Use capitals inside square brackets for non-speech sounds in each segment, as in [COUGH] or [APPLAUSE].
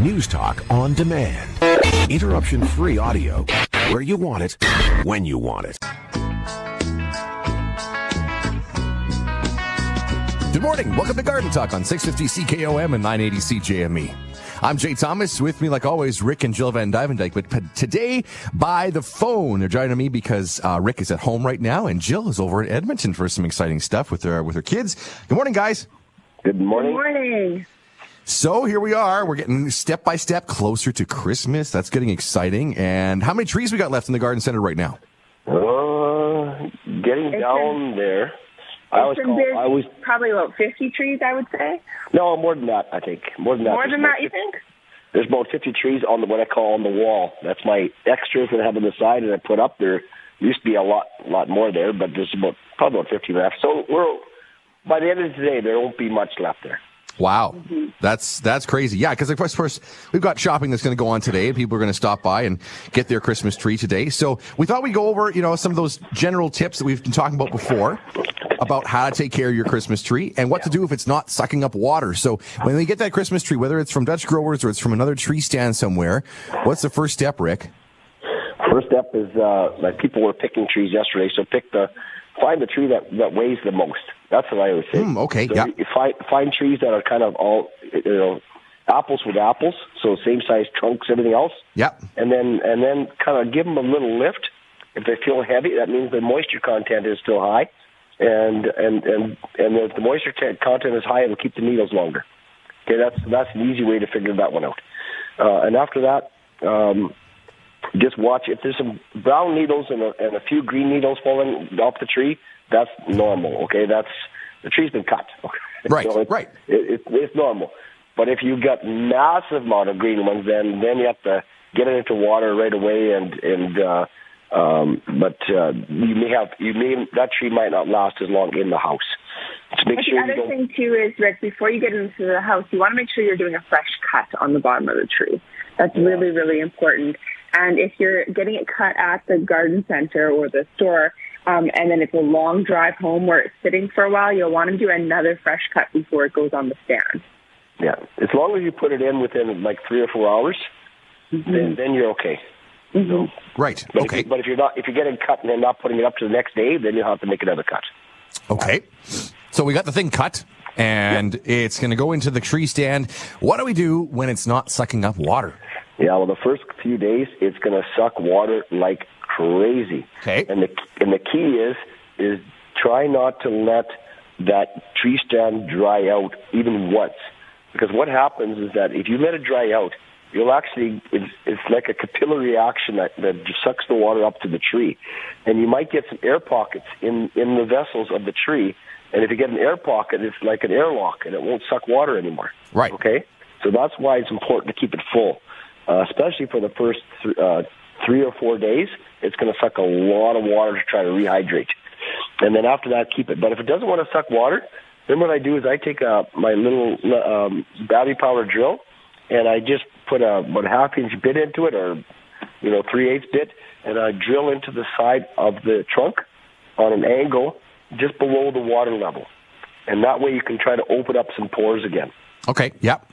News Talk on demand. Interruption free audio where you want it, when you want it. Good morning. Welcome to Garden Talk on 650 CKOM and 980 CJME. I'm Jay Thomas. With me, like always, Rick and Jill vanDuyvendyk. But today, by the phone, they're joining me because uh, Rick is at home right now, and Jill is over at Edmonton for some exciting stuff with her with her kids. Good morning, guys. Good morning. Good morning. So here we are. We're getting step by step closer to Christmas. That's getting exciting. And how many trees we got left in the garden center right now? Uh, getting It's down there. I was It's I was probably about 50 trees, I would say. no more than that. I think more than that. More than about that, you think? There's about 50 trees on the what I call on the wall. That's my extras that I have on the side and I put up there. Used to be a lot, lot more there, but there's about probably about 50 left. So we're by the end of today, there won't be much left there. Wow, that's that's crazy. Yeah, because of course, we've got shopping that's going to go on today. and People are going to stop by and get their Christmas tree today. So we thought we'd go over, you know, some of those general tips that we've been talking about before about how to take care of your Christmas tree and what to do if it's not sucking up water. So when we get that Christmas tree, whether it's from Dutch growers or it's from another tree stand somewhere, what's the first step, Rick? First step is uh, like people were picking trees yesterday, so pick the find the tree that that weighs the most. That's what I always say. Hmm, okay, so yeah. You find find trees that are kind of all you know apples with apples, so same size trunks, everything else, Yep. and then and then kind of give them a little lift. If they feel heavy, that means the moisture content is still high, and and and and if the moisture t- content is high, it'll keep the needles longer. Okay, that's that's an easy way to figure that one out. Uh, and after that, um, just watch if there's some brown needles and a, and a few green needles falling off the tree. That's normal. Okay, that's the tree's been cut. Okay? [LAUGHS] Right, So it's, right. It, it, it's normal. But if you got massive amount of green ones, then then you have to get it into water right away. And and uh, um, but uh, you may have you may that tree might not last as long in the house. So make But sure the other don't. thing, too, is, Rick, before you get into the house, you want to make sure you're doing a fresh cut on the bottom of the tree. That's really, really important. And if you're getting it cut at the garden center or the store, um, and then it's a long drive home where it's sitting for a while, you'll want to do another fresh cut before it goes on the stand. Yeah, as long as you put it in within like three or four hours, Mm-hmm. then then you're okay. So, Right. but Okay. If you, but if you're not if you're getting cut and then not putting it up to the next day, then you'll have to make another cut. Okay. So we got the thing cut and it's going to go into the tree stand. What do we do when it's not sucking up water? Yeah, well, the first few days it's going to suck water like crazy. Okay. And the and the key is is try not to let that tree stand dry out even once, because what happens is that if you let it dry out, you'll actually it's, it's like a capillary reaction that that just sucks the water up to the tree, and you might get some air pockets in in the vessels of the tree. And if you get an air pocket, it's like an airlock, and it won't suck water anymore. Right. Okay. So that's why it's important to keep it full, uh, especially for the first th- uh, three or four days. It's going to suck a lot of water to try to rehydrate, and then after that, keep it. But if it doesn't want to suck water, then what I do is I take uh, my little um, battery powered drill, and I just put a about a half inch bit into it, or you know three eighths bit, and I drill into the side of the trunk on an angle just below the water level, and that way you can try to open up some pores again Okay. Yep.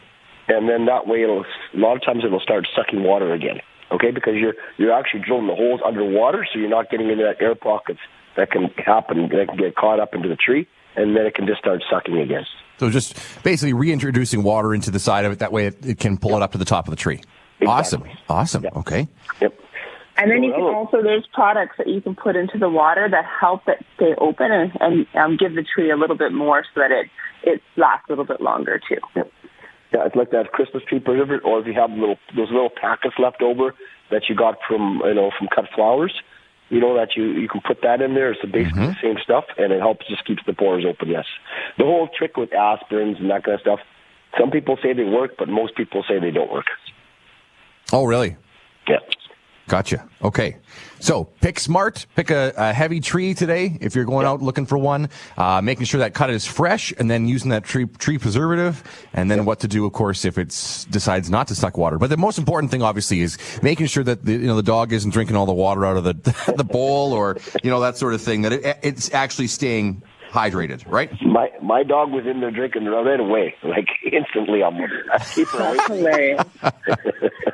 and then that way it'll a lot of times it'll start sucking water again. Okay, because you're you're actually drilling the holes underwater, so you're not getting into that air pockets that can happen that can get caught up into the tree, and then it can just start sucking again. So just basically reintroducing water into the side of it. That way it, it can pull it up to the top of the tree. Awesome. Exactly. Awesome. Okay. Yep. And then you can also there's products that you can put into the water that help it stay open and, and um, give the tree a little bit more so that it it lasts a little bit longer too. Yeah, it's like that Christmas tree preservative, or if you have little those little packets left over that you got from you know from cut flowers, you know that you you can put that in there. It's basically the mm-hmm. same stuff, and it helps just keeps the pores open. Yes, the whole trick with aspirins and that kind of stuff. Some people say they work, but most people say they don't work. Oh, really? Yeah. Gotcha. Okay. So pick smart, pick a, a heavy tree today if you're going out looking for one, uh, making sure that cut is fresh and then using that tree, tree preservative and then what to do, of course, if it decides not to suck water. But the most important thing, obviously, is making sure that the, you know, the dog isn't drinking all the water out of the, [LAUGHS] the bowl or, you know, that sort of thing, that it, it's actually staying hydrated, right? My my dog was in there drinking right away, like [LAUGHS] instantly. I'm I keep her away. That's hilarious.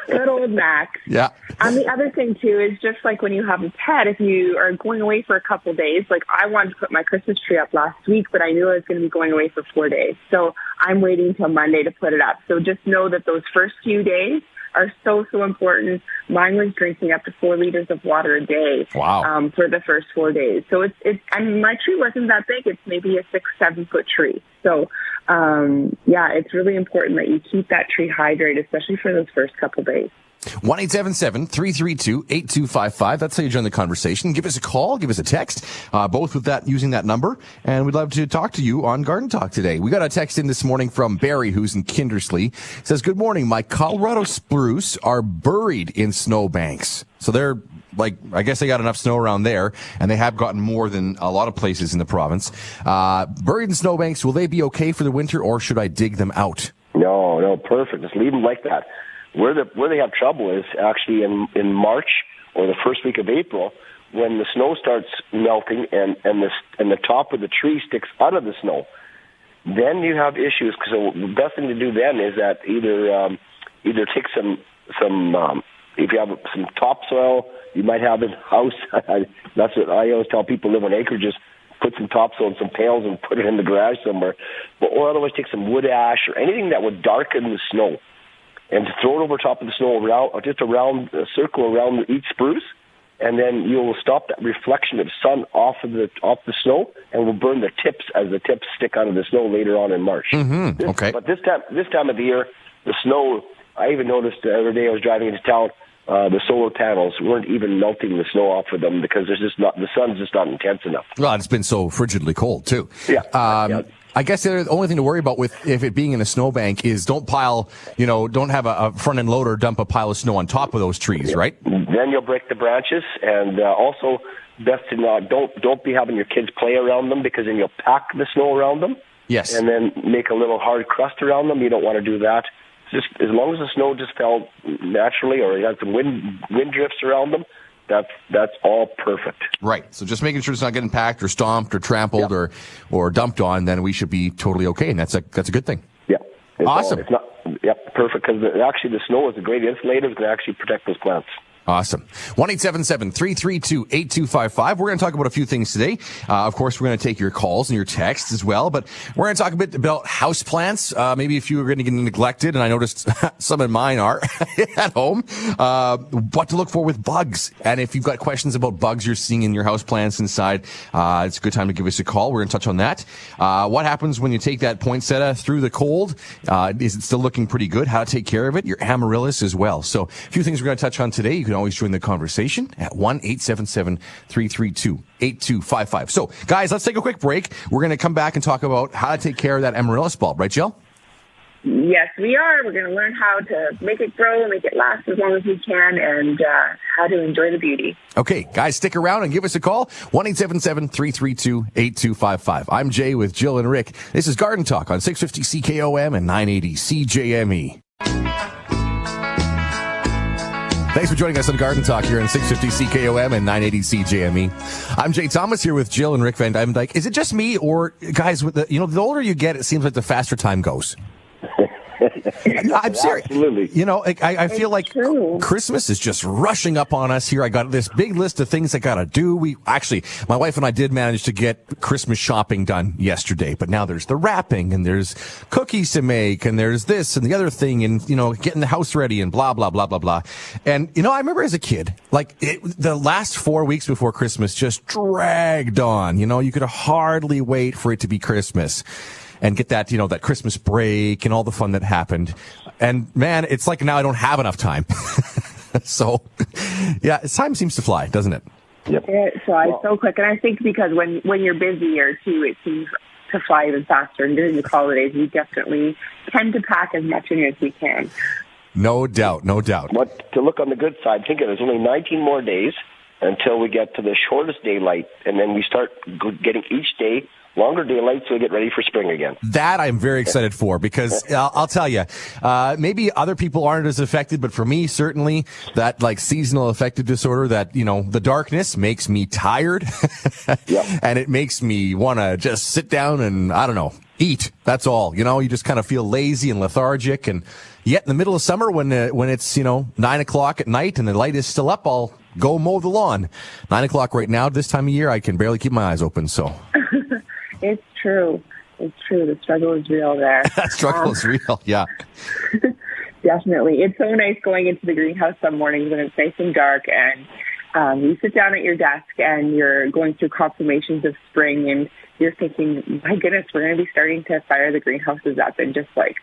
Good old Mac. Yeah. And the other thing too is just like when you have a pet, if you are going away for a couple days, like I wanted to put my Christmas tree up last week, but I knew I was going to be going away for four days. So I'm waiting till Monday to put it up. So just know that those first few days are so, so important. Mine was drinking up to four liters of water a day. Wow. Um, for the first four days. So it's, it's, and my tree wasn't that big. It's maybe a six, seven foot tree. So, um, yeah, it's really important that you keep that tree hydrated, especially for those first couple days. 1 332 8255. That's how you join the conversation. Give us a call, give us a text, uh, both with that, using that number. And we'd love to talk to you on Garden Talk today. We got a text in this morning from Barry, who's in Kindersley. It says, Good morning. My Colorado spruce are buried in snowbanks. So they're like, I guess they got enough snow around there, and they have gotten more than a lot of places in the province. Uh, buried in snowbanks, will they be okay for the winter, or should I dig them out? No, no, perfect. Just leave them like that. Where the where they have trouble is actually in in March or the first week of April when the snow starts melting and and the and the top of the tree sticks out of the snow. Then you have issues because the best thing to do then is that either um, either take some some um, if you have some topsoil you might have in house. [LAUGHS] That's what I always tell people live on acreages. Put some topsoil in some pails and put it in the garage somewhere. But or otherwise take some wood ash or anything that would darken the snow and throw it over top of the snow around, just around a circle around each spruce, and then you'll stop that reflection of sun off of the off the snow, and will burn the tips as the tips stick out of the snow later on in March. Mm-hmm. This- Okay. But this time, this time of the year, the snow. I even noticed the other day I was driving into town. Uh, the solar panels weren't even melting the snow off of them because there's just not the sun's just not intense enough. Well, it's been so frigidly cold too. Yeah. Um, Yeah. I guess the only thing to worry about with if it being in a snowbank is don't pile, you know, don't have a, a front end loader dump a pile of snow on top of those trees, right? Then you'll break the branches, and uh, also best to not don't don't be having your kids play around them because then you'll pack the snow around them. Yes. and then make a little hard crust around them. You don't want to do that. Just as long as the snow just fell naturally, or you had some wind wind drifts around them, that's that's all perfect. Right. So just making sure it's not getting packed or stomped or trampled or or dumped on, then we should be totally okay, and that's a that's a good thing. Yeah, it's all- Awesome. it's not. Yep, perfect. Because actually, the snow is a great insulator. It's going to actually protect those plants. Awesome. 1-877-332-8255. We're going to talk about a few things today. Uh, of course, we're going to take your calls and your texts as well, but we're going to talk a bit about house plants. Uh, maybe if you are going to get neglected, and I noticed [LAUGHS] some of mine are [LAUGHS] at home, uh, what to look for with bugs. And if you've got questions about bugs you're seeing in your house plants inside, uh, it's a good time to give us a call. We're going to touch on that. Uh, what happens when you take that poinsettia through the cold? Uh, is it still looking pretty good? How to take care of it? Your amaryllis as well. So a few things we're going to touch on today. You can always join the conversation at 1-877-332-8255. So guys, let's take a quick break. We're going to come back and talk about how to take care of that amaryllis bulb, right, Jill? Yes, we are. We're going to learn how to make it grow, make it last as long as we can, and uh, how to enjoy the beauty. Okay, guys, stick around and give us a call. 1-877-332-8255. I'm Jay with Jill and Rick. This is Garden Talk on 650 CKOM and 980 CJME. Thanks for joining us on Garden Talk here on 650 CKOM and 980 CJME. I'm Jay Thomas here with Jill and Rick vanDuyvendyk. Is it just me or guys with the, you know, the older you get, it seems like the faster time goes. [LAUGHS] [LAUGHS] I'm serious. Absolutely. You know, I, I feel like true. Christmas is just rushing up on us here. I got this big list of things I got to do. We actually, my wife and I did manage to get Christmas shopping done yesterday, but now there's the wrapping and there's cookies to make and there's this and the other thing and, you know, getting the house ready and blah, blah, blah, blah, blah. And, you know, I remember as a kid, like it, the last four weeks before Christmas just dragged on. You know, you could hardly wait for it to be Christmas and get that, you know, that Christmas break and all the fun that happened. And man, it's like now I don't have enough time. [LAUGHS] so yeah, time seems to fly, doesn't it? Yep. It flies so quick, and I think because when when you're busier too, it seems to fly even faster. And during the holidays, we definitely tend to pack as much in as we can. No doubt, no doubt. But to look on the good side, think of it. There's only 19 more days until we get to the shortest daylight, and then we start getting each day longer daylight so we get ready for spring again. That I'm very excited for because [LAUGHS] I'll, I'll tell you, uh, maybe other people aren't as affected, but for me, certainly that like seasonal affective disorder, that, you know, the darkness makes me tired [LAUGHS] Yep. and it makes me want to just sit down and, I don't know, eat. That's all. You know, you just kind of feel lazy and lethargic. And yet in the middle of summer when, uh, when it's, you know, nine o'clock at night and the light is still up, I'll go mow the lawn. Nine o'clock right now, this time of year, I can barely keep my eyes open. So [LAUGHS] It's true. It's true. The struggle is real there. [LAUGHS] that struggle Um, is real. Yeah. [LAUGHS] Definitely. It's so nice going into the greenhouse some mornings when it's nice and dark and um, you sit down at your desk and you're going through confirmations of spring and you're thinking, my goodness, we're going to be starting to fire the greenhouses up in just like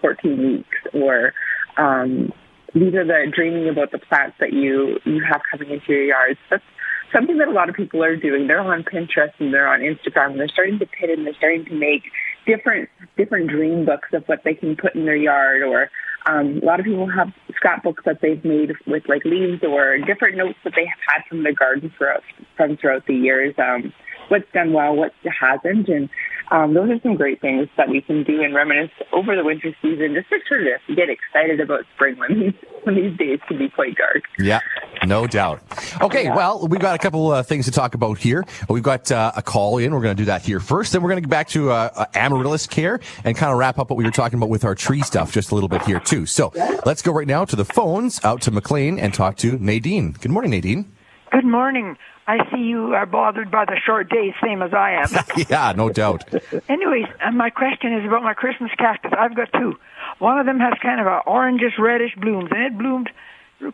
14 weeks or um, these are the dreaming about the plants that you, you have coming into your yards. That's something that a lot of people are doing. They're on Pinterest and they're on Instagram and they're starting to pit and they're starting to make different different dream books of what they can put in their yard or um, a lot of people have scrapbooks that they've made with like leaves or different notes that they have had from their garden throughout from throughout the years. Um, what's done well, what hasn't, and um, those are some great things that we can do and reminisce over the winter season just to sort of get excited about spring when these when these days can be quite dark. Yeah, no doubt. Okay, Yeah. well, we've got a couple uh, things to talk about here. We've got uh, a call in. We're going to do that here first. Then we're going to get back to uh, uh, amaryllis care and kind of wrap up what we were talking about with our tree stuff just a little bit here too. So let's go right now to the phones, out to McLean, and talk to Nadine. Good morning, Nadine. Good morning. I see you are bothered by the short days, same as I am. [LAUGHS] yeah, no doubt. Anyways, uh, my question is about my Christmas cactus. I've got two. One of them has kind of a orangish reddish blooms, and it bloomed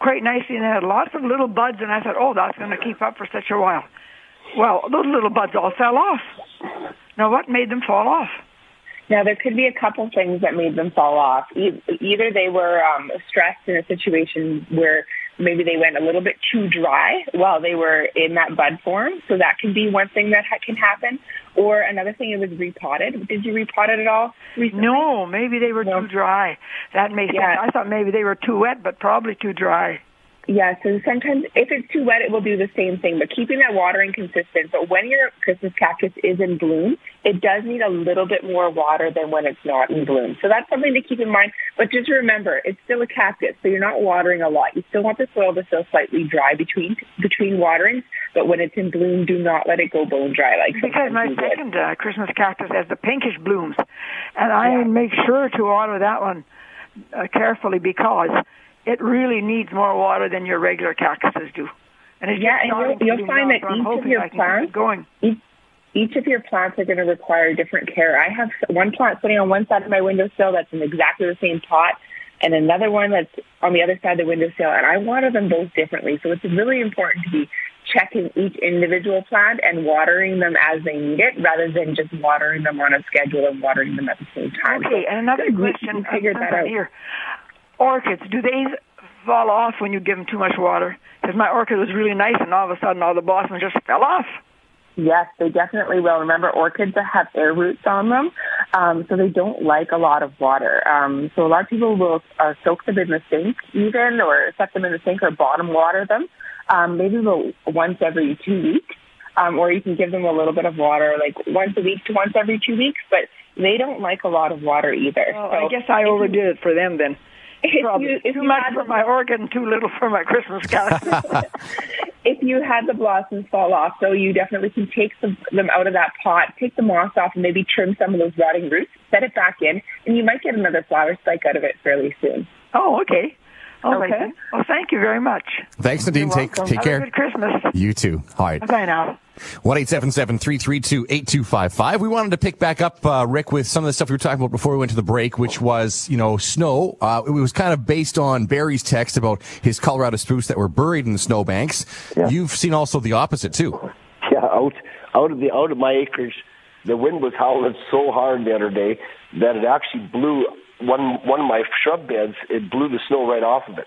quite nicely, and it had lots of little buds. And I thought, oh, that's going to keep up for such a while. Well, those little buds all fell off. Now, what made them fall off? Now, there could be a couple things that made them fall off. E- Either they were um, stressed in a situation where maybe they went a little bit too dry while they were in that bud form. So that could be one thing that ha- can happen. Or another thing, it was repotted. Did you repot it at all? recently? No, maybe they were No. too dry. That makes Yeah. sense. I thought maybe they were too wet, but probably too dry. Yeah, so sometimes if it's too wet, it will do the same thing. But keeping that watering consistent. But when your Christmas cactus is in bloom, it does need a little bit more water than when it's not in bloom. So that's something to keep in mind. But just remember, it's still a cactus, so you're not watering a lot. You still want the soil to feel slightly dry between between waterings. But when it's in bloom, do not let it go bone dry like Because my second uh, Christmas cactus has the pinkish blooms, and I Yeah. make sure to water that one uh, carefully because it really needs more water than your regular cactuses do. And it's Yeah, and you'll- you'll find that each of your I can keep plants- going. each, each of your plants are going to require different care. I have one plant sitting on one side of my windowsill that's in exactly the same pot, and another one that's on the other side of the windowsill, and I water them both differently. So it's really important to be checking each individual plant and watering them as they need it, rather than just watering them on a schedule and watering them at the same time. Okay, So and another question. figured uh, that out. Here, orchids, do they fall off when you give them too much water? Because my orchid was really nice, and all of a sudden, all the blossoms just fell off. Yes, they definitely will. Remember, orchids have air roots on them, um, so they don't like a lot of water. Um, so a lot of people will uh, soak them in the sink, even, or set them in the sink or bottom water them. Um, maybe once every two weeks, um, or you can give them a little bit of water, like once a week to once every two weeks. But they don't like a lot of water either. Well, so I guess I overdid it for them then. If Probably you, too you much had for my organ, too little for my Christmas cactus. [LAUGHS] if you had the blossoms fall off, though, you definitely can take some, them out of that pot, take the moss off, and maybe trim some of those rotting roots, set it back in, and you might get another flower spike out of it fairly soon. oh, okay. All right Okay. then. Well, thank you very much. Thanks, Nadine. You're Take welcome. take Have care. a good Christmas. You too. All right. Bye now. One eight seven seven three three two eight two five five. We wanted to pick back up, uh, Rick, with some of the stuff we were talking about before we went to the break, which was, you know, snow. Uh, it was kind of based on Barry's text about his Colorado spruce that were buried in the snowbanks. Yeah. You've seen also the opposite too. [LAUGHS] Yeah, out out of the out of my acres, the wind was howling so hard the other day that it actually blew one one of my shrub beds. It blew the snow right off of it.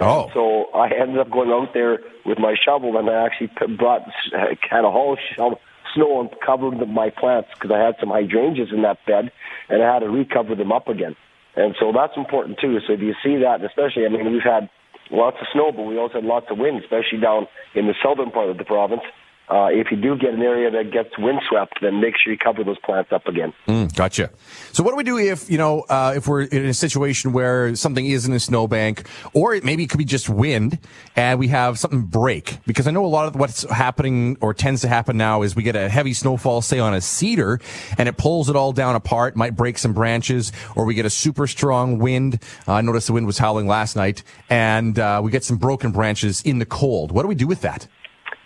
Oh, So I ended up going out there with my shovel, and I actually brought had a whole shovel snow and covered my plants because I had some hydrangeas in that bed, and I had to recover them up again. And so that's important too. So if you see that, especially, I mean, we've had lots of snow, but we also had lots of wind, especially down in the southern part of the province. Uh, if you do get an area that gets windswept, then make sure you cover those plants up again. Mm, gotcha. So what do we do if, you know, uh, if we're in a situation where something is in a snowbank or it, maybe it could be just wind and we have something break? Because I know a lot of what's happening or tends to happen now is we get a heavy snowfall, say on a cedar and it pulls it all down apart, might break some branches or we get a super strong wind. Uh, I noticed the wind was howling last night and uh, we get some broken branches in the cold. What do we do with that?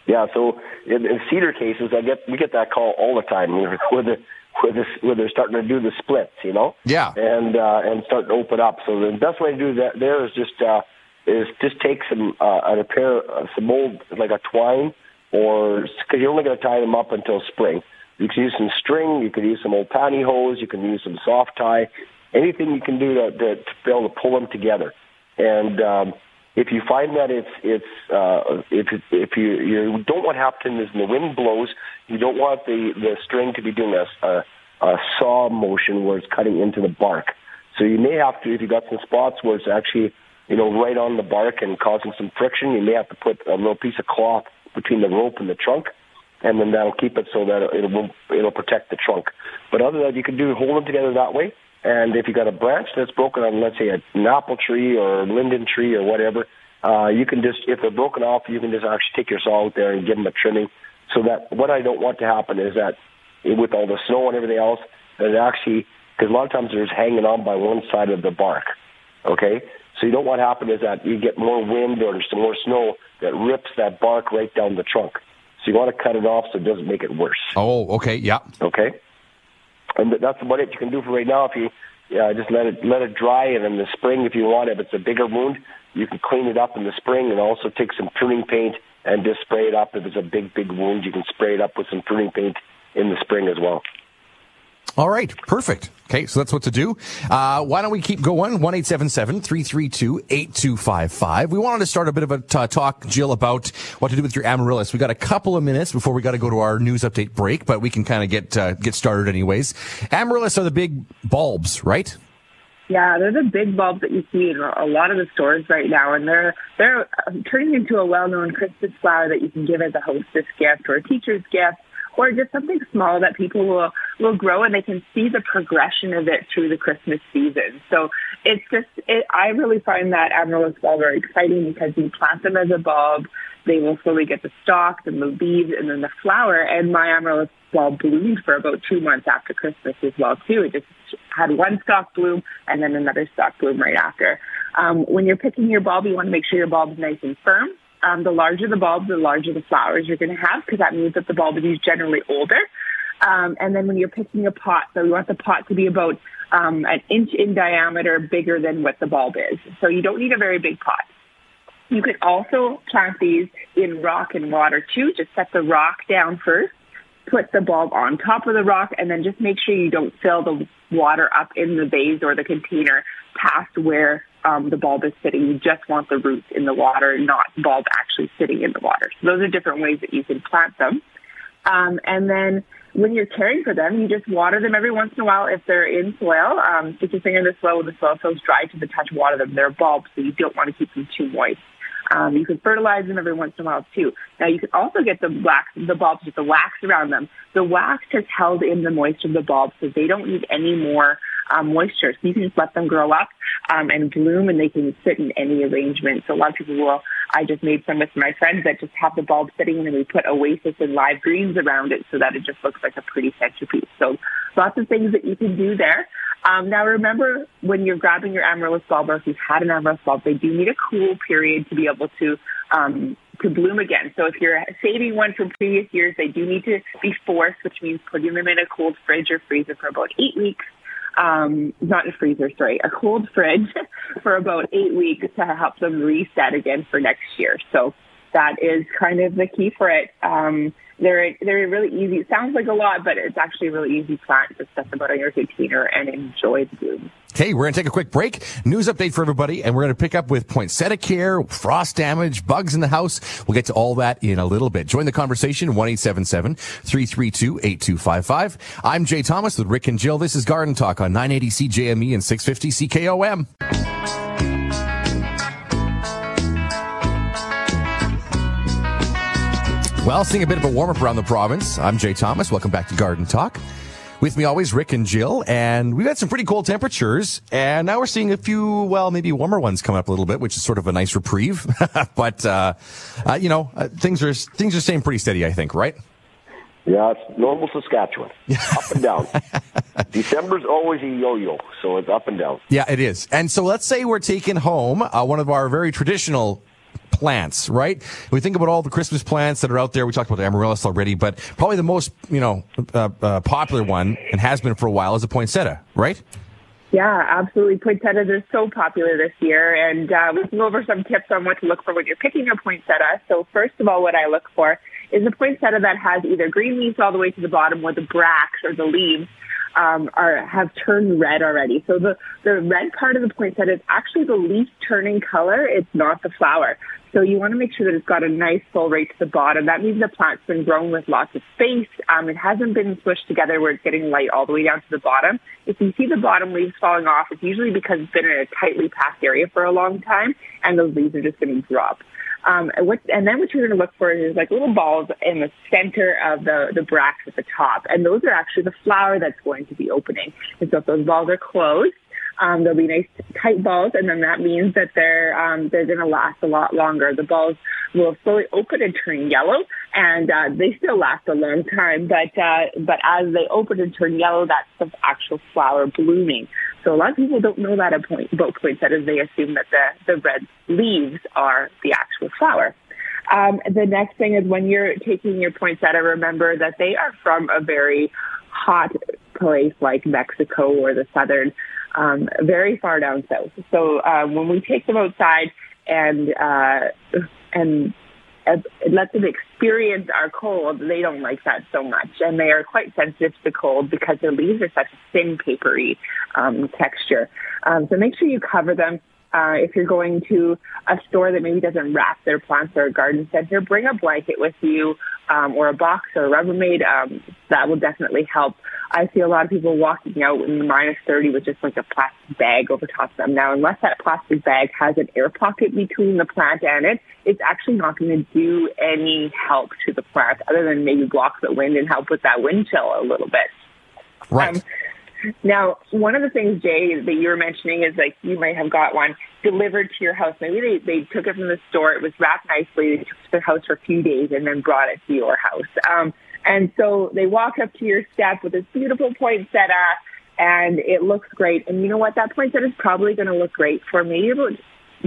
Yeah, so in, in cedar cases, I get we get that call all the time where [LAUGHS] the where, this, where they're starting to do the splits, you know. Yeah. And uh, and start to open up. So the best way to do that there is just uh, is just take some uh, a pair of some old like a twine or because you're only going to tie them up until spring. You can use some string. You can use some old pantyhose. You can use some soft tie. Anything you can do to, to, to be able to pull them together. And um, if you find that it's it's uh, if if you you don't want to happen is the wind blows, you don't want the the string to be doing a, a, a saw motion where it's cutting into the bark. So you may have to if you got some spots where it's actually you know right on the bark and causing some friction, you may have to put a little piece of cloth between the rope and the trunk, and then that'll keep it so that it will it'll protect the trunk. But other than that, you can do hold them together that way. And if you got a branch that's broken on, let's say, an apple tree or a linden tree or whatever, uh, you can just, if they're broken off, you can just actually take your saw out there and give them a trimming. So that what I don't want to happen is that with all the snow and everything else, that it actually, because a lot of times they're just hanging on by one side of the bark. Okay? So you don't want to happen is that you get more wind or some more snow that rips that bark right down the trunk. So you want to cut it off so it doesn't make it worse. Oh, okay, yeah. Okay and that's about it you can do for right now. If you uh, just let it let it dry, and in the spring, if you want, if it's a bigger wound, you can clean it up in the spring, and also take some pruning paint and just spray it up. If it's a big big wound, you can spray it up with some pruning paint in the spring as well. All right, perfect. Okay, so that's what to do. Uh, why don't we keep going? 1 332 8255. We wanted to start a bit of a t- talk, Jill, about what to do with your amaryllis. We got a couple of minutes before we got to go to our news update break, but we can kind of get uh, get started anyways. Amaryllis are the big bulbs, right? Yeah, they're the big bulbs that you see in a lot of the stores right now, and they're they're turning into a well-known Christmas flower that you can give as a hostess gift or a teacher's gift or just something small that people will will grow and they can see the progression of it through the Christmas season. So it's just it, I really find that amaryllis bulb very exciting because you plant them as a bulb, they will slowly get the stalk, then the leaves, and then the flower. And my amaryllis bulb bloomed for about two months after Christmas as well too. It just had one stalk bloom and then another stalk bloom right after. Um, when you're picking your bulb, you want to make sure your bulb is nice and firm um, the larger the bulb, the larger the flowers you're going to have because that means that the bulb is generally older. Um, and then when you're picking a pot, so you want the pot to be about um, an inch in diameter, bigger than what the bulb is. So you don't need a very big pot. You can also plant these in rock and water too. Just set the rock down first, put the bulb on top of the rock, and then just make sure you don't fill the water up in the vase or the container past where um, the bulb is sitting. You just want the roots in the water, not bulb actually sitting in the water. So those are different ways that you can plant them. Um, and then when you're caring for them, you just water them every once in a while if they're in soil. Um, stick your finger in the soil when the soil feels dry to the touch, water them. They're bulbs, so you don't want to keep them too moist. Um, you can fertilize them every once in a while too. Now you can also get the wax, the bulbs with the wax around them. The wax has held in the moisture of the bulbs, so they don't need any more um, moisture. So you can just let them grow up um, and bloom, and they can sit in any arrangement. So a lot of people will. I just made some with my friends that just have the bulb sitting, and we put oasis and live greens around it, so that it just looks like a pretty centerpiece. So lots of things that you can do there. Um, now remember, when you're grabbing your amaryllis bulb, or if you've had an amaryllis bulb, they do need a cool period to be able to um, to bloom again. So if you're saving one from previous years, they do need to be forced, which means putting them in a cold fridge or freezer for about eight weeks um, not a freezer, sorry, a cold fridge [LAUGHS] for about eight weeks to help them reset again for next year. So that is kind of the key for it. Um, they're they're really easy. It sounds like a lot, but it's actually a really easy plant. Just set them out on your container and enjoy the bloom. Okay, we're going to take a quick break. News update for everybody, and we're going to pick up with poinsettia care, frost damage, bugs in the house. We'll get to all that in a little bit. Join the conversation, 1-877-332-8255. I'm Jay Thomas with Rick and Jill. This is Garden Talk on 980 CJME and 650 CKOM. Well, seeing a bit of a warm up around the province. I'm Jay Thomas. Welcome back to Garden Talk. With me always, Rick and Jill, and we've had some pretty cold temperatures, and now we're seeing a few, well, maybe warmer ones coming up a little bit, which is sort of a nice reprieve. [LAUGHS] but uh, uh, you know, uh, things are things are staying pretty steady, I think, right? Yeah, it's normal Saskatchewan. up and down. [LAUGHS] December's always a yo-yo, so it's up and down. Yeah, it is. And so let's say we're taking home uh, one of our very traditional plants, right? We think about all the Christmas plants that are out there. We talked about the amaryllis already, but probably the most, you know, uh, uh, popular one and has been for a while is the poinsettia, right? Yeah, absolutely. Poinsettias are so popular this year, and uh, we can go over some tips on what to look for when you're picking a poinsettia. So first of all, what I look for is a poinsettia that has either green leaves all the way to the bottom or the bracts or the leaves um, are have turned red already. So the the red part of the poinsettia is actually the leaf turning color. It's not the flower. So you want to make sure that it's got a nice full rate to the bottom. That means the plant's been grown with lots of space. Um, it hasn't been squished together where it's getting light all the way down to the bottom. If you see the bottom leaves falling off, it's usually because it's been in a tightly packed area for a long time and those leaves are just going to drop. Um, and, what, and then what you're going to look for is like little balls in the center of the, the bracts at the top. And those are actually the flower that's going to be opening. And so if those balls are closed, um, they'll be nice tight balls, and then that means that they're um, they're going to last a lot longer. The balls will slowly open and turn yellow, and uh, they still last a long time. But uh, but as they open and turn yellow, that's the actual flower blooming. So a lot of people don't know that about poinsettias. They assume that the the red leaves are the actual flower. Um, the next thing is when you're taking your poinsettia, remember that they are from a very hot place like Mexico or the southern um, very far down south. So uh, when we take them outside and uh, and uh, let them experience our cold, they don't like that so much, and they are quite sensitive to cold because their leaves are such a thin, papery um, texture. Um, so make sure you cover them. Uh, if you're going to a store that maybe doesn't wrap their plants or a garden center, bring a blanket with you um, or a box or a Rubbermaid. Um, that will definitely help. I see a lot of people walking out in the minus 30 with just like a plastic bag over top of them. Now, unless that plastic bag has an air pocket between the plant and it, it's actually not going to do any help to the plant other than maybe block the wind and help with that wind chill a little bit. Right. Um, now, one of the things, Jay, that you were mentioning is like you might have got one delivered to your house. Maybe they, they took it from the store. It was wrapped nicely. They took it to their house for a few days and then brought it to your house. Um, and so they walk up to your step with this beautiful poinsettia and it looks great. And you know what? That poinsettia is probably going to look great for maybe about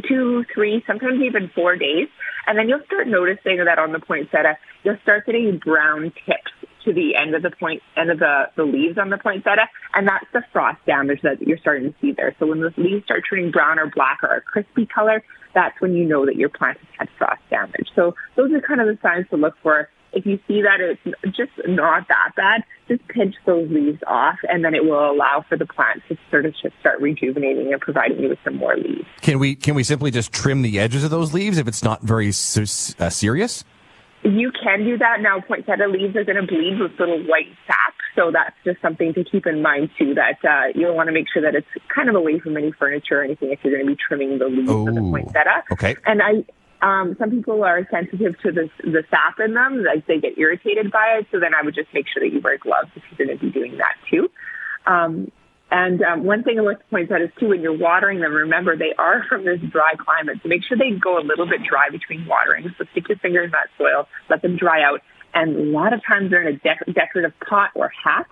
two, three, sometimes even four days. And then you'll start noticing that on the poinsettia, you'll start getting brown tips to the end of the point, end of the, the leaves on the poinsettia. And that's the frost damage that you're starting to see there. So when the leaves start turning brown or black or a crispy color, that's when you know that your plant has had frost damage. So those are kind of the signs to look for if you see that it's just not that bad, just pinch those leaves off, and then it will allow for the plant to sort of just start rejuvenating and providing you with some more leaves. Can we can we simply just trim the edges of those leaves if it's not very uh, serious? You can do that. Now, poinsettia leaves are going to bleed with little white sap, so that's just something to keep in mind too. That uh, you'll want to make sure that it's kind of away from any furniture or anything if you're going to be trimming the leaves of the poinsettia. Okay. And I um, some people are sensitive to the, the sap in them, like they get irritated by it. So then I would just make sure that you wear gloves if you're going to be doing that too. Um, and um, one thing I like to point out is too, when you're watering them, remember they are from this dry climate, so make sure they go a little bit dry between watering. So stick your finger in that soil, let them dry out. And a lot of times they're in a dec- decorative pot or hat.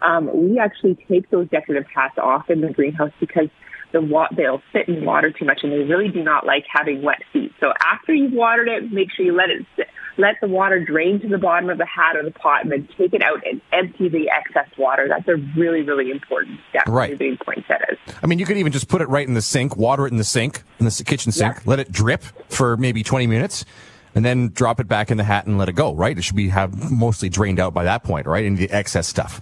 Um, we actually take those decorative hats off in the greenhouse because the wa- they'll sit in water too much and they really do not like having wet feet. So after you've watered it, make sure you let it sit, let the water drain to the bottom of the hat or the pot and then take it out and empty the excess water. That's a really, really important step. Right. Being poinsettias. I mean, you could even just put it right in the sink, water it in the sink, in the kitchen sink, yeah. let it drip for maybe 20 minutes and then drop it back in the hat and let it go, right? It should be have mostly drained out by that point, right? Any the excess stuff.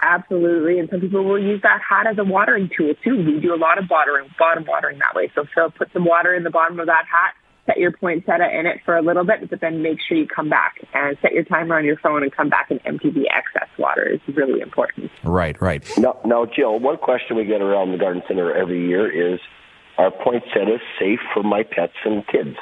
Absolutely. And some people will use that hat as a watering tool too. We do a lot of watering, bottom watering that way. So fill, put some water in the bottom of that hat, set your poinsettia in it for a little bit, but then make sure you come back and set your timer on your phone and come back and empty the excess water is really important. Right, right. Now, now Jill, one question we get around the garden center every year is, are poinsettias safe for my pets and kids?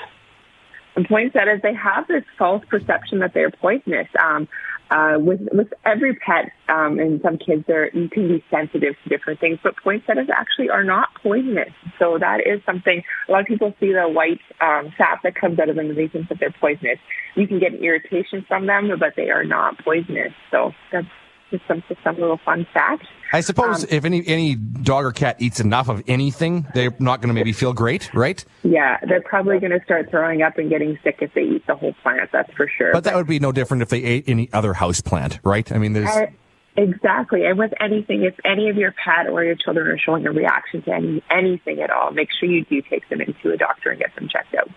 And poinsettias, they have this false perception that they're poisonous. Um, uh, with with every pet um, and some kids, are you can be sensitive to different things, but poinsettias actually are not poisonous. So that is something a lot of people see the white um, sap that comes out of them and they think that they're poisonous. You can get an irritation from them, but they are not poisonous. So that's just some just some little fun fact. I suppose Um, if any any dog or cat eats enough of anything, they're not going to maybe feel great, right? Yeah, they're probably going to start throwing up and getting sick if they eat the whole plant. That's for sure. But that would be no different if they ate any other house plant, right? I mean, there's Uh, exactly. And with anything, if any of your pet or your children are showing a reaction to any anything at all, make sure you do take them into a doctor and get them checked out.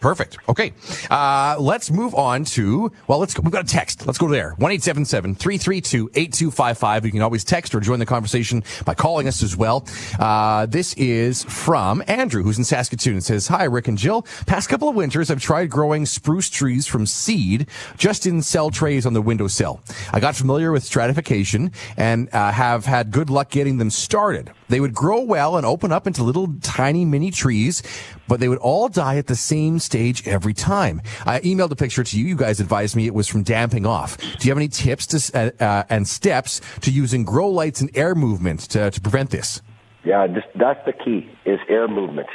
Perfect. Okay. Uh, let's move on to, well, let's go. We've got a text. Let's go there. 1-877-332-8255. You can always text or join the conversation by calling us as well. Uh, this is from Andrew, who's in Saskatoon. It says, Hi, Rick and Jill. Past couple of winters, I've tried growing spruce trees from seed just in cell trays on the windowsill. I got familiar with stratification and uh, have had good luck getting them started. They would grow well and open up into little tiny mini trees, but they would all die at the same stage every time. I emailed a picture to you. You guys advised me it was from damping off. Do you have any tips to, uh, uh, and steps to using grow lights and air movement to, to prevent this? Yeah, just, that's the key is air movement,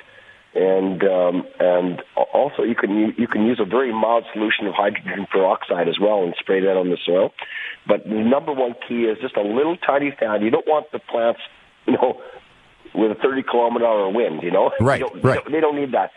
and um, and also you can you can use a very mild solution of hydrogen peroxide as well and spray that on the soil. But the number one key is just a little tiny fan. You don't want the plants, you know, with a 30 kilometer hour wind. You know, Right, don't- right. They don't, need that.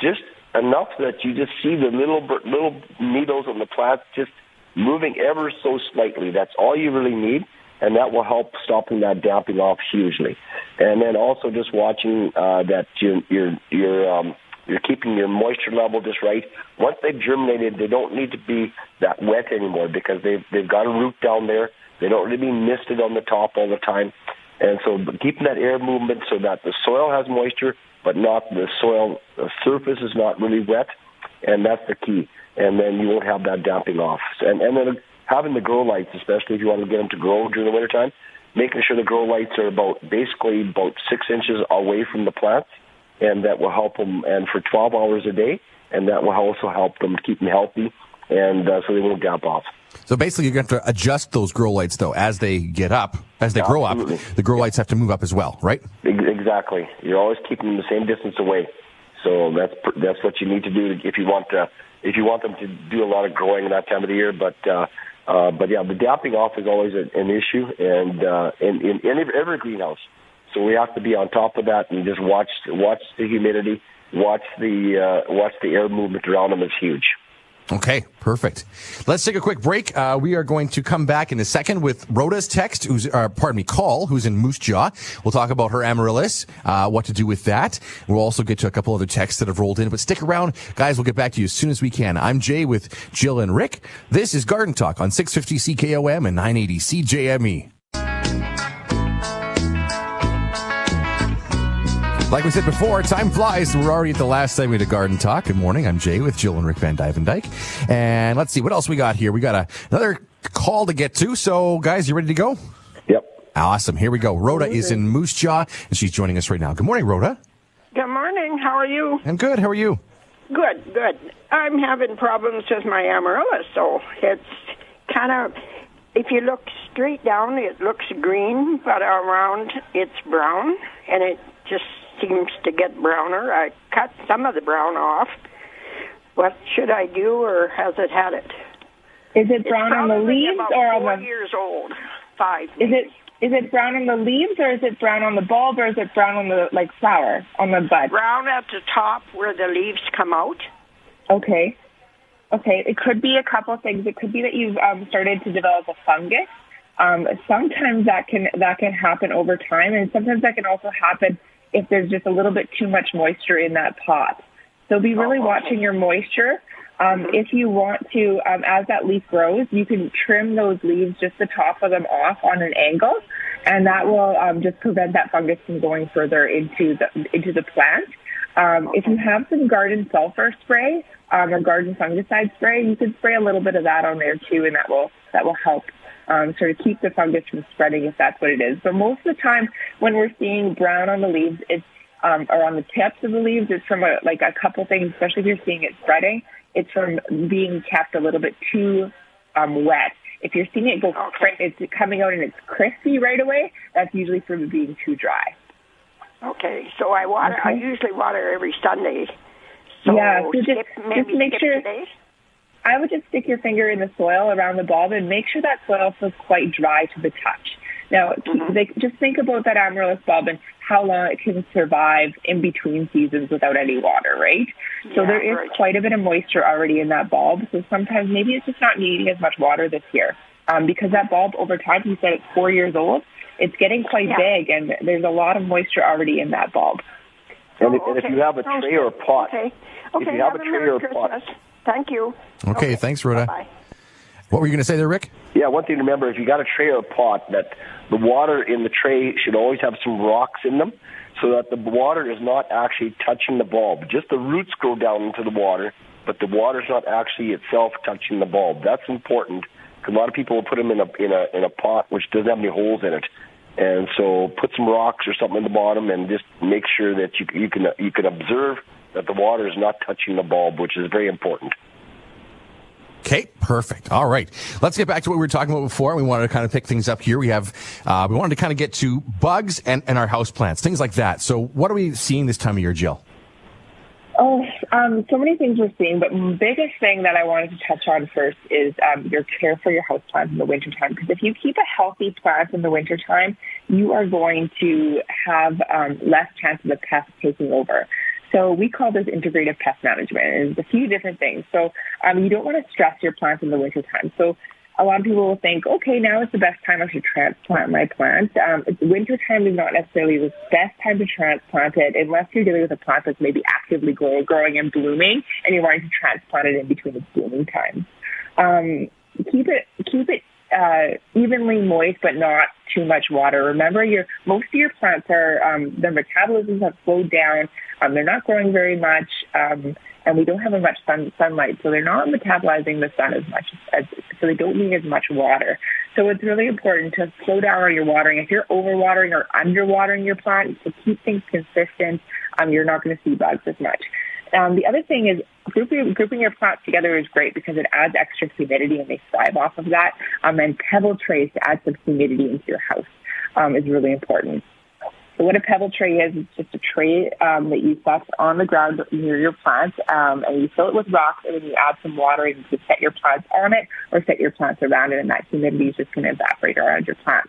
Just enough that you just see the little little needles on the plant just moving ever so slightly. That's all you really need, and that will help stopping that damping off hugely. And then also just watching uh, that you, you're you're um, you're keeping your moisture level just right. Once they've germinated, they don't need to be that wet anymore because they've they've got a root down there. They don't to be misted on the top all the time. And so keeping that air movement so that the soil has moisture, but not the soil the surface is not really wet, and that's the key. And then you won't have that damping off. And and then having the grow lights, especially if you want to get them to grow during the wintertime, making sure the grow lights are about basically about six inches away from the plants, and that will help them. And for 12 hours a day, and that will also help them keep them healthy, and uh, so they won't damp off. So basically, you're going to have to adjust those grow lights though as they get up, as they grow up. Absolutely. The grow lights have to move up as well, right? Exactly. You're always keeping them the same distance away. So that's that's what you need to do if you want to if you want them to do a lot of growing in that time of the year. But uh, uh, but yeah, the damping off is always an, an issue, and uh, in, in, in every- every greenhouse. So we have to be on top of that and just watch watch the humidity, watch the uh, watch the air movement around them is huge. Okay, perfect. Let's take a quick break. Uh, we are going to come back in a second with Rhoda's text, who's, uh, pardon me, call, who's in Moose Jaw. We'll talk about her amaryllis, uh, what to do with that. We'll also get to a couple other texts that have rolled in, but stick around. Guys, we'll get back to you as soon as we can. I'm Jay with Jill and Rick. This is Garden Talk on 650 CKOM and 980 CJME. Like we said before, time flies. We're already at the last segment of Garden Talk. Good morning. I'm Jay with Jill and Rick vanDuyvendyk. And let's see what else we got here. We got a, another call to get to. So, guys, you ready to go? Yep. Awesome. Here we go. Rhoda is in Moose Jaw, and she's joining us right now. Good morning, Rhoda. Good morning. How are you? I'm good. How are you? Good, good. I'm having problems with my amaryllis, so it's kind of. If you look straight down, it looks green, but around it's brown, and it just seems to get browner. I cut some of the brown off. What should I do, or has it had it? Is it brown on the leaves or on the? years old? Five. Is it is it brown on the leaves or is it brown on the bulb or is it brown on the like flower on the bud? brown at the top where the leaves come out? Okay. Okay. It could be a couple things. It could be that you've um, started to develop a fungus. Um, sometimes that can that can happen over time, and sometimes that can also happen if there's just a little bit too much moisture in that pot. So be really watching your moisture. Um, if you want to, um, as that leaf grows, you can trim those leaves, just the top of them off on an angle, and that will um, just prevent that fungus from going further into the into the plant. Um, if you have some garden sulfur spray um, or garden fungicide spray, you can spray a little bit of that on there too, and that will that will help um, sort of keep the fungus from spreading if that's what it is. But most of the time, when we're seeing brown on the leaves, it's um, or on the tips of the leaves, it's from a, like a couple things, especially if you're seeing it spreading. It's from being kept a little bit too um, wet. If you're seeing it go, cri- it's coming out and it's crispy right away. That's usually from it being too dry. Okay, so I water. I usually water every Sunday. So Yeah, so just- just make sure- today. I would just stick your finger in the soil around the bulb and make sure that soil feels quite dry to the touch. Now, Mm-hmm. they, just think about that amaryllis bulb and how long it can survive in between seasons without any water, right? so there is right. quite a bit of moisture already in that bulb. So sometimes maybe it's just not needing as much water this year. Um, because that bulb over time, you said it's four years old, it's getting quite Yeah. big and there's a lot of moisture already in that bulb. And, if, Oh, and if you have a tray or a pot, Okay. if you have a a tray or a pot, Christmas. Thank you. Okay, thanks, Rhoda. Bye. What were you going to say there, Rick? Yeah, one thing to remember if you got a tray or a pot, that the water in the tray should always have some rocks in them so that the water is not actually touching the bulb. Just the roots go down into the water, but the water's not actually itself touching the bulb. That's important because a lot of people will put them in a in a in a pot which doesn't have any holes in it. And so put some rocks or something in the bottom and just make sure that you you can you can observe that the water is not touching the bulb, which is very important. Okay, perfect. All right. Let's get back to what we were talking about before. We wanted to kind of pick things up here. We have, uh, we wanted to kind of get to bugs and, and our house plants, things like that. So what are we seeing this time of year, Jill? Oh, um, so many things we're seeing, but biggest thing that I wanted to touch on first is um, your care for your house plants in the wintertime. Because if you keep a healthy plant in the wintertime, you are going to have um, less chance of the pest taking over. So we call this integrative pest management, it's a few different things. So um, you don't want to stress your plants in the wintertime. So a lot of people will think, okay, now is the best time I should transplant my plant. Um, winter time is not necessarily the best time to transplant it unless you're dealing with a plant that's maybe actively grow, growing and blooming, and you're wanting to transplant it in between its blooming times. Um, keep it keep it uh, evenly moist, but not too much water. Remember, your most of your plants are um, their metabolisms have slowed down. Um, they're not growing very much, um, and we don't have as much sun, sunlight, so they're not metabolizing the sun as much. As, so they don't need as much water. So it's really important to slow down your watering. If you're overwatering or underwatering your plant, to keep things consistent, um, you're not going to see bugs as much. Um, the other thing is grouping, grouping your plants together is great because it adds extra humidity and they thrive off of that. Um, and pebble trays to add some humidity into your house um, is really important. So what a pebble tray is, it's just a tray um, that you set on the ground near your plant, um, and you fill it with rocks, and then you add some water, and you can set your plants on it or set your plants around it, and that humidity is just going to evaporate around your plants.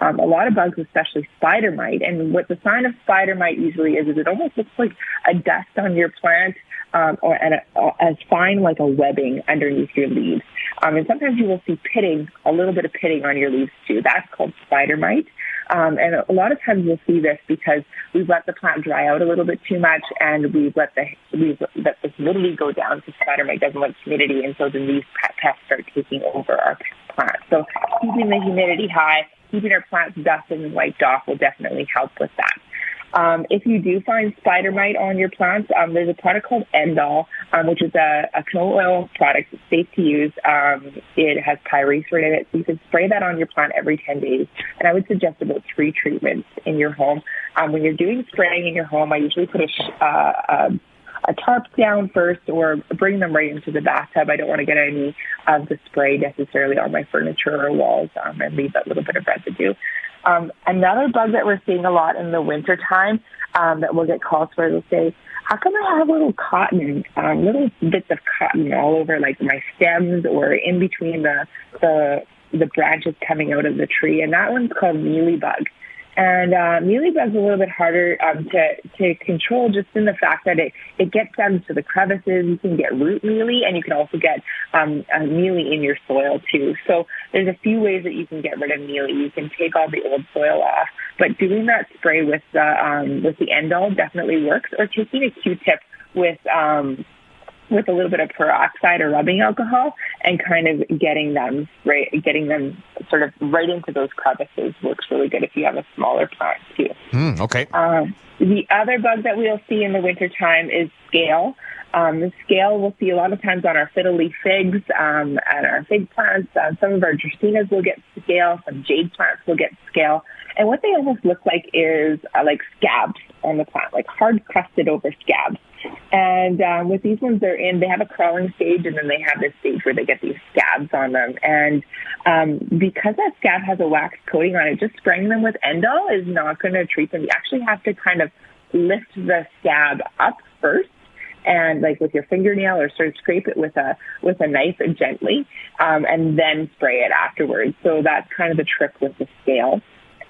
Um, a lot of bugs, especially spider mite, and what the sign of spider mite usually is, is it almost looks like a dust on your plant, um, or a, as fine like a webbing underneath your leaves. Um, and sometimes you will see pitting, a little bit of pitting on your leaves too. That's called spider mite. Um, and a lot of times you'll see this because we've let the plant dry out a little bit too much, and we've let the we've let the humidity go down because spider mite doesn't like humidity, and so then these pests start taking over our plants. So keeping the humidity high, keeping our plants dusted and wiped off will definitely help with that. Um, if you do find spider mite on your plants, um, there's a product called End-All, um, which is a, a canola oil product. It's safe to use. Um, it has pyrethrin in it, so you can spray that on your plant every 10 days. And I would suggest about three treatments in your home. Um, when you're doing spraying in your home, I usually put a, sh- uh, a a tarp down first or bring them right into the bathtub. I don't want to get any of the spray necessarily on my furniture or walls um, and leave that little bit of residue. Um, another bug that we're seeing a lot in the winter time um, that we'll get calls for will say, how come I have little cotton, um, little bits of cotton all over like my stems or in between the, the, the branches coming out of the tree? And that one's called mealybug. And uh, mealybug's a little bit harder um, to to control, just in the fact that it it gets down to the crevices. You can get root mealy, and you can also get um, a mealy in your soil too. So there's a few ways that you can get rid of mealy. You can take all the old soil off, but doing that spray with the um, with the End-All definitely works. Or taking a Q-tip with um, with a little bit of peroxide or rubbing alcohol and kind of getting them right, getting them sort of right into those crevices works really good if you have a smaller plant too. Mm, okay. Um, the other bug that we'll see in the wintertime is scale. Um, the scale we'll see a lot of times on our fiddle leaf figs um, and our fig plants. Uh, some of our dracaenas will get scale. Some jade plants will get scale. And what they almost look like is uh, like scabs on the plant, like hard crusted over scabs. And um, with these ones, they're in, they have a crawling stage and then they have this stage where they get these scabs on them. And um, because that scab has a wax coating on it, just spraying them with End-All is not going to treat them. You actually have to kind of lift the scab up first and like with your fingernail or sort of scrape it with a with a knife gently um, and then spray it afterwards. So that's kind of the trick with the scale.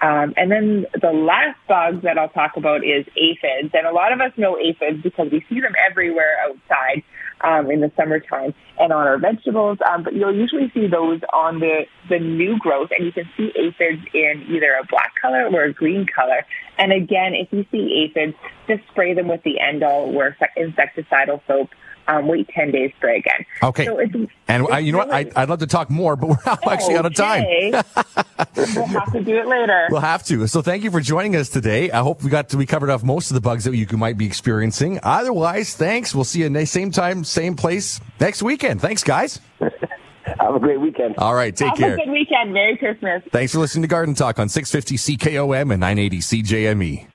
Um, and then the last bug that I'll talk about is aphids. And a lot of us know aphids because we see them everywhere outside um, in the summertime and on our vegetables. Um, but you'll usually see those on the, the new growth. And you can see aphids in either a black color or a green color. And again, if you see aphids, just spray them with the End-All or insecticidal soap um, wait 10 days, spray again. Okay. So it's, And it's I, you know what? really- I, I'd love to talk more, but we're [LAUGHS] now actually out of time. [LAUGHS] We'll have to do it later. We'll have to. So thank you for joining us today. I hope we got to, we covered off most of the bugs that you might be experiencing. Otherwise, thanks. We'll see you next same time, same place next weekend. Thanks, guys. [LAUGHS] Have a great weekend. All right. Take have care. Have a good weekend. Merry Christmas. Thanks for listening to Garden Talk on 650 CKOM and 980 CJME.